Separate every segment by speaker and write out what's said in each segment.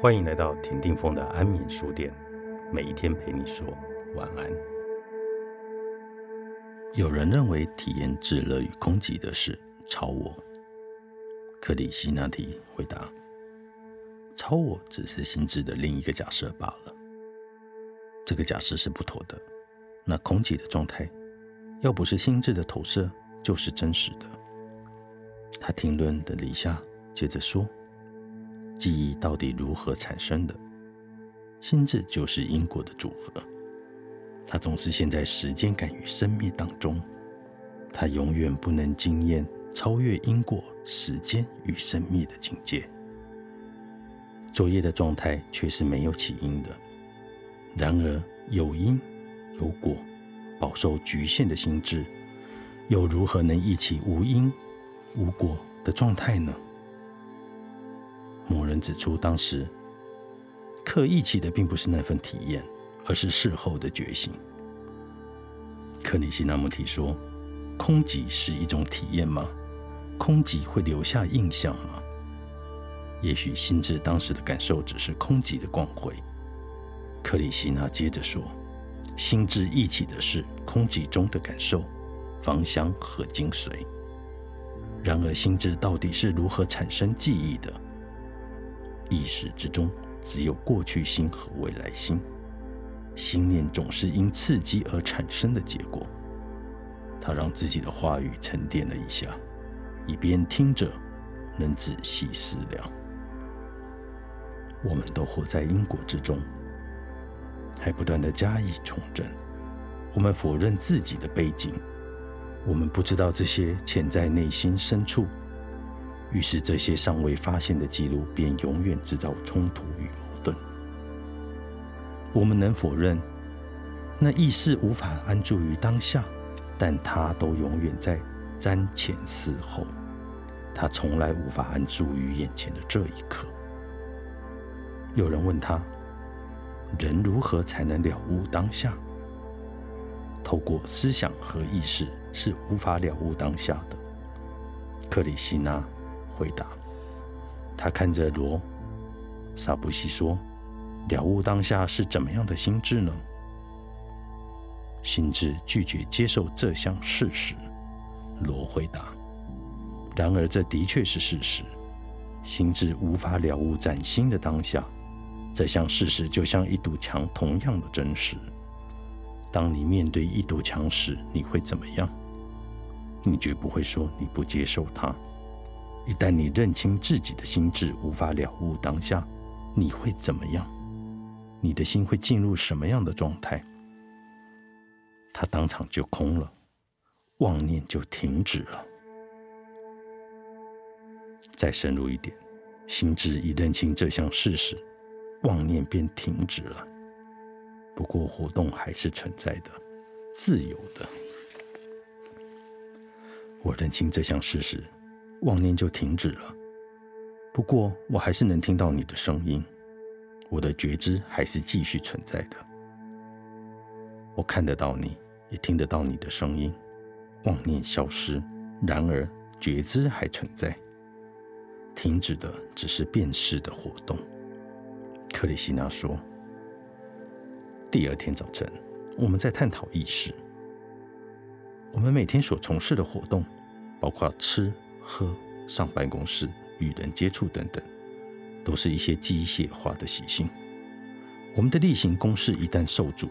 Speaker 1: 欢迎来到田定峰的安眠书店，每一天陪你说晚安。有人认为体验至乐与空寂的是超我，克里希那提回答：超我只是心智的另一个假设罢了。这个假设是不妥的。那空寂的状态，要不是心智的投射，就是真实的。他停顿的一下，接着说。记忆到底如何产生的？心智就是因果的组合，它总是陷在时间感与生灭当中，它永远不能经验超越因果、时间与生灭的境界。作业的状态却是没有起因的。然而有因有果，饱受局限的心智，又如何能忆起无因无果的状态呢？人指出，当时刻意起的并不是那份体验，而是事后的觉醒。克里希那穆提说：“空寂是一种体验吗？空寂会留下印象吗？也许心智当时的感受只是空寂的光辉。”克里希那接着说：“心智忆起的是空寂中的感受、芳香和精髓。然而，心智到底是如何产生记忆的？”意识之中只有过去心和未来心，心念总是因刺激而产生的结果。他让自己的话语沉淀了一下，以便听者能仔细思量。我们都活在因果之中，还不断的加以重振。我们否认自己的背景，我们不知道这些潜在内心深处。于是，这些尚未发现的记录便永远制造冲突与矛盾。我们能否认，那意识无法安住于当下，但它都永远在瞻前思后，它从来无法安住于眼前的这一刻。有人问他：人如何才能了悟当下？透过思想和意识是无法了悟当下的。克里希那。回答。他看着罗萨布西说：“了悟当下是怎么样的心智呢？”心智拒绝接受这项事实。罗回答：“然而这的确是事实。心智无法了悟崭新的当下，这项事实就像一堵墙，同样的真实。当你面对一堵墙时，你会怎么样？你绝不会说你不接受它。”一旦你认清自己的心智无法了悟当下，你会怎么样？你的心会进入什么样的状态？它当场就空了，妄念就停止了。再深入一点，心智一认清这项事实，妄念便停止了。不过活动还是存在的，自由的。我认清这项事实。妄念就停止了。不过，我还是能听到你的声音，我的觉知还是继续存在的。我看得到你，也听得到你的声音。妄念消失，然而觉知还存在。停止的只是辨识的活动。克里希那说。第二天早晨，我们在探讨意识。我们每天所从事的活动，包括吃。喝、上办公室、与人接触等等，都是一些机械化的习性。我们的例行公事一旦受阻，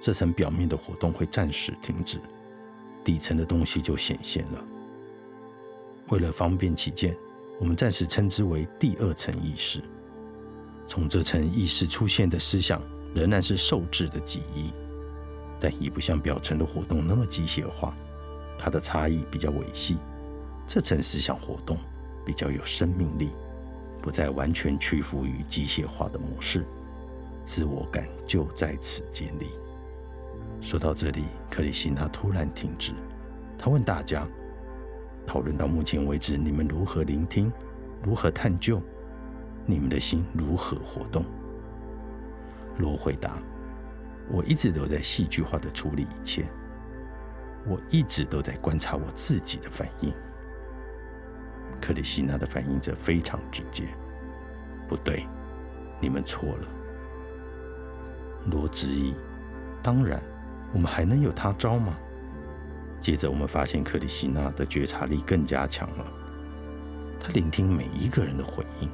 Speaker 1: 这层表面的活动会暂时停止，底层的东西就显现了。为了方便起见，我们暂时称之为第二层意识。从这层意识出现的思想仍然是受制的记忆，但已不像表层的活动那么机械化，它的差异比较微细。这层思想活动比较有生命力，不再完全屈服于机械化的模式，自我感就在此建立。说到这里，克里希那突然停止，他问大家：“讨论到目前为止，你们如何聆听？如何探究？你们的心如何活动？”罗回答：“我一直都在戏剧化的处理一切，我一直都在观察我自己的反应。”克里希那的反应则非常直接。不对，你们错了。罗质疑：“当然，我们还能有他招吗？”接着，我们发现克里希那的觉察力更加强了。他聆听每一个人的回应，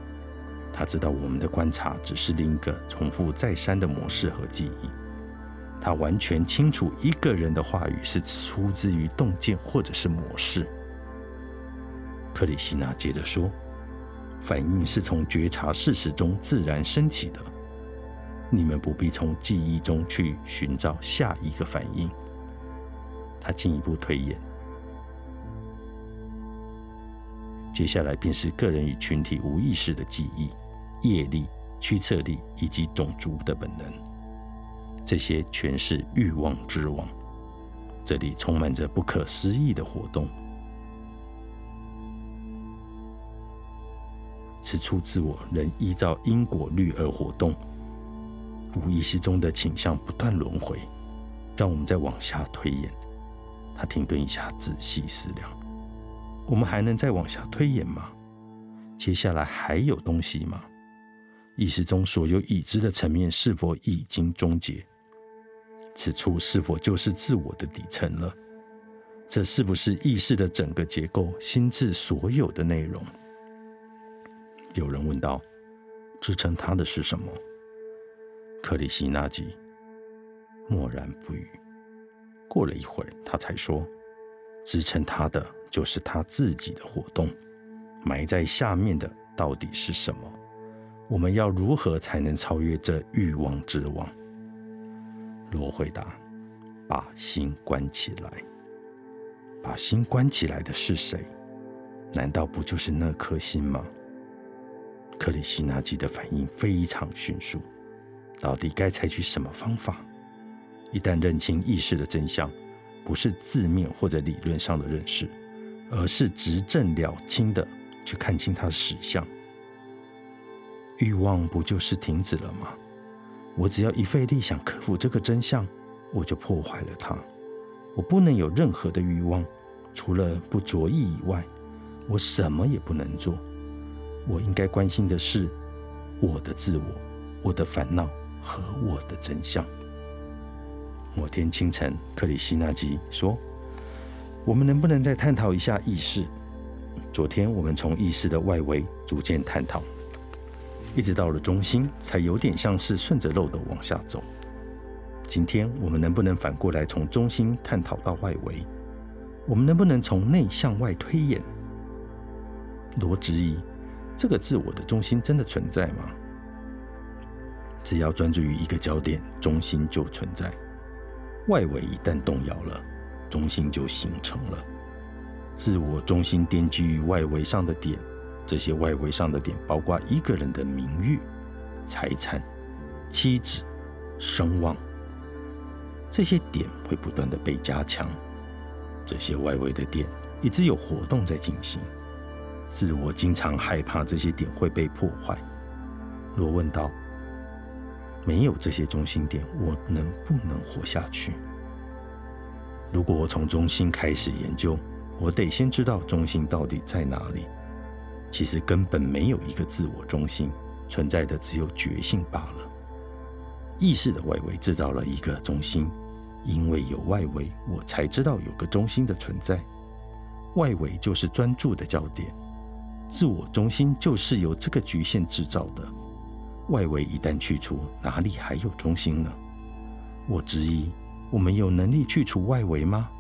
Speaker 1: 他知道我们的观察只是另一个重复再三的模式和记忆。他完全清楚一个人的话语是出自于洞见或者是模式。克里希娜接着说：“反应是从觉察事实中自然升起的，你们不必从记忆中去寻找下一个反应。”他进一步推演，接下来便是个人与群体无意识的记忆、业力、驱策力以及种族的本能。这些全是欲望之王，这里充满着不可思议的活动。此处自我仍依照因果律而活动，无意识中的倾向不断轮回，让我们再往下推演。他停顿一下，仔细思量：我们还能再往下推演吗？接下来还有东西吗？意识中所有已知的层面是否已经终结？此处是否就是自我的底层了？这是不是意识的整个结构、心智所有的内容？有人问道：“支撑他的是什么？”克里希那吉默然不语。过了一会儿，他才说：“支撑他的就是他自己的活动。埋在下面的到底是什么？我们要如何才能超越这欲望之网？”罗回答：“把心关起来。把心关起来的是谁？难道不就是那颗心吗？”克里希那基的反应非常迅速。到底该采取什么方法？一旦认清意识的真相，不是字面或者理论上的认识，而是直正了清的去看清它的实相。欲望不就是停止了吗？我只要一费力想克服这个真相，我就破坏了它。我不能有任何的欲望，除了不着意以外，我什么也不能做。我应该关心的是我的自我、我的烦恼和我的真相。某天清晨，克里希那基说：“我们能不能再探讨一下意识？昨天我们从意识的外围逐渐探讨。”一直到了中心，才有点像是顺着漏斗往下走。今天我们能不能反过来从中心探讨到外围？我们能不能从内向外推演？罗质疑：这个自我的中心真的存在吗？只要专注于一个焦点，中心就存在。外围一旦动摇了，中心就形成了。自我中心奠基于外围上的点。这些外围上的点，包括一个人的名誉、财产、妻子、声望，这些点会不断的被加强。这些外围的点一直有活动在进行。自我经常害怕这些点会被破坏。罗问道：“没有这些中心点，我能不能活下去？如果我从中心开始研究，我得先知道中心到底在哪里。”其实根本没有一个自我中心存在的，只有觉性罢了。意识的外围制造了一个中心，因为有外围，我才知道有个中心的存在。外围就是专注的焦点，自我中心就是由这个局限制造的。外围一旦去除，哪里还有中心呢？我质疑：我们有能力去除外围吗？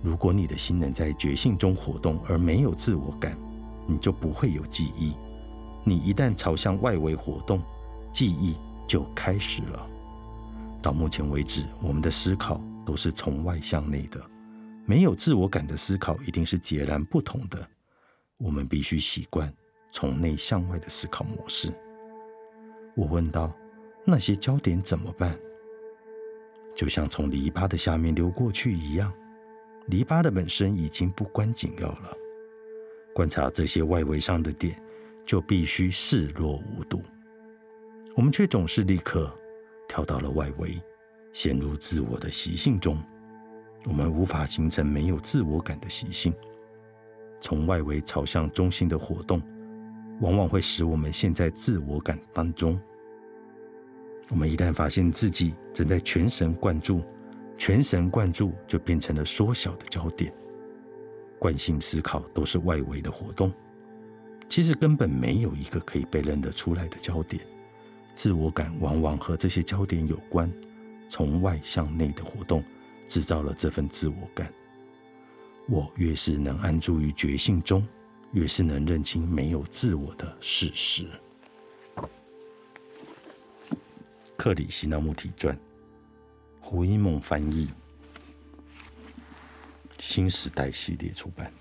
Speaker 1: 如果你的心能在觉性中活动，而没有自我感。你就不会有记忆。你一旦朝向外围活动，记忆就开始了。到目前为止，我们的思考都是从外向内的，没有自我感的思考一定是截然不同的。我们必须习惯从内向外的思考模式。我问道：“那些焦点怎么办？”就像从篱笆的下面流过去一样，篱笆的本身已经不关紧要了。观察这些外围上的点，就必须视若无睹。我们却总是立刻跳到了外围，陷入自我的习性中。我们无法形成没有自我感的习性。从外围朝向中心的活动，往往会使我们陷在自我感当中。我们一旦发现自己正在全神贯注，全神贯注就变成了缩小的焦点。惯性思考都是外围的活动，其实根本没有一个可以被认得出来的焦点。自我感往往和这些焦点有关，从外向内的活动制造了这份自我感。我越是能安住于觉性中，越是能认清没有自我的事实。克里希那穆提传，胡因梦翻译。新时代系列出版。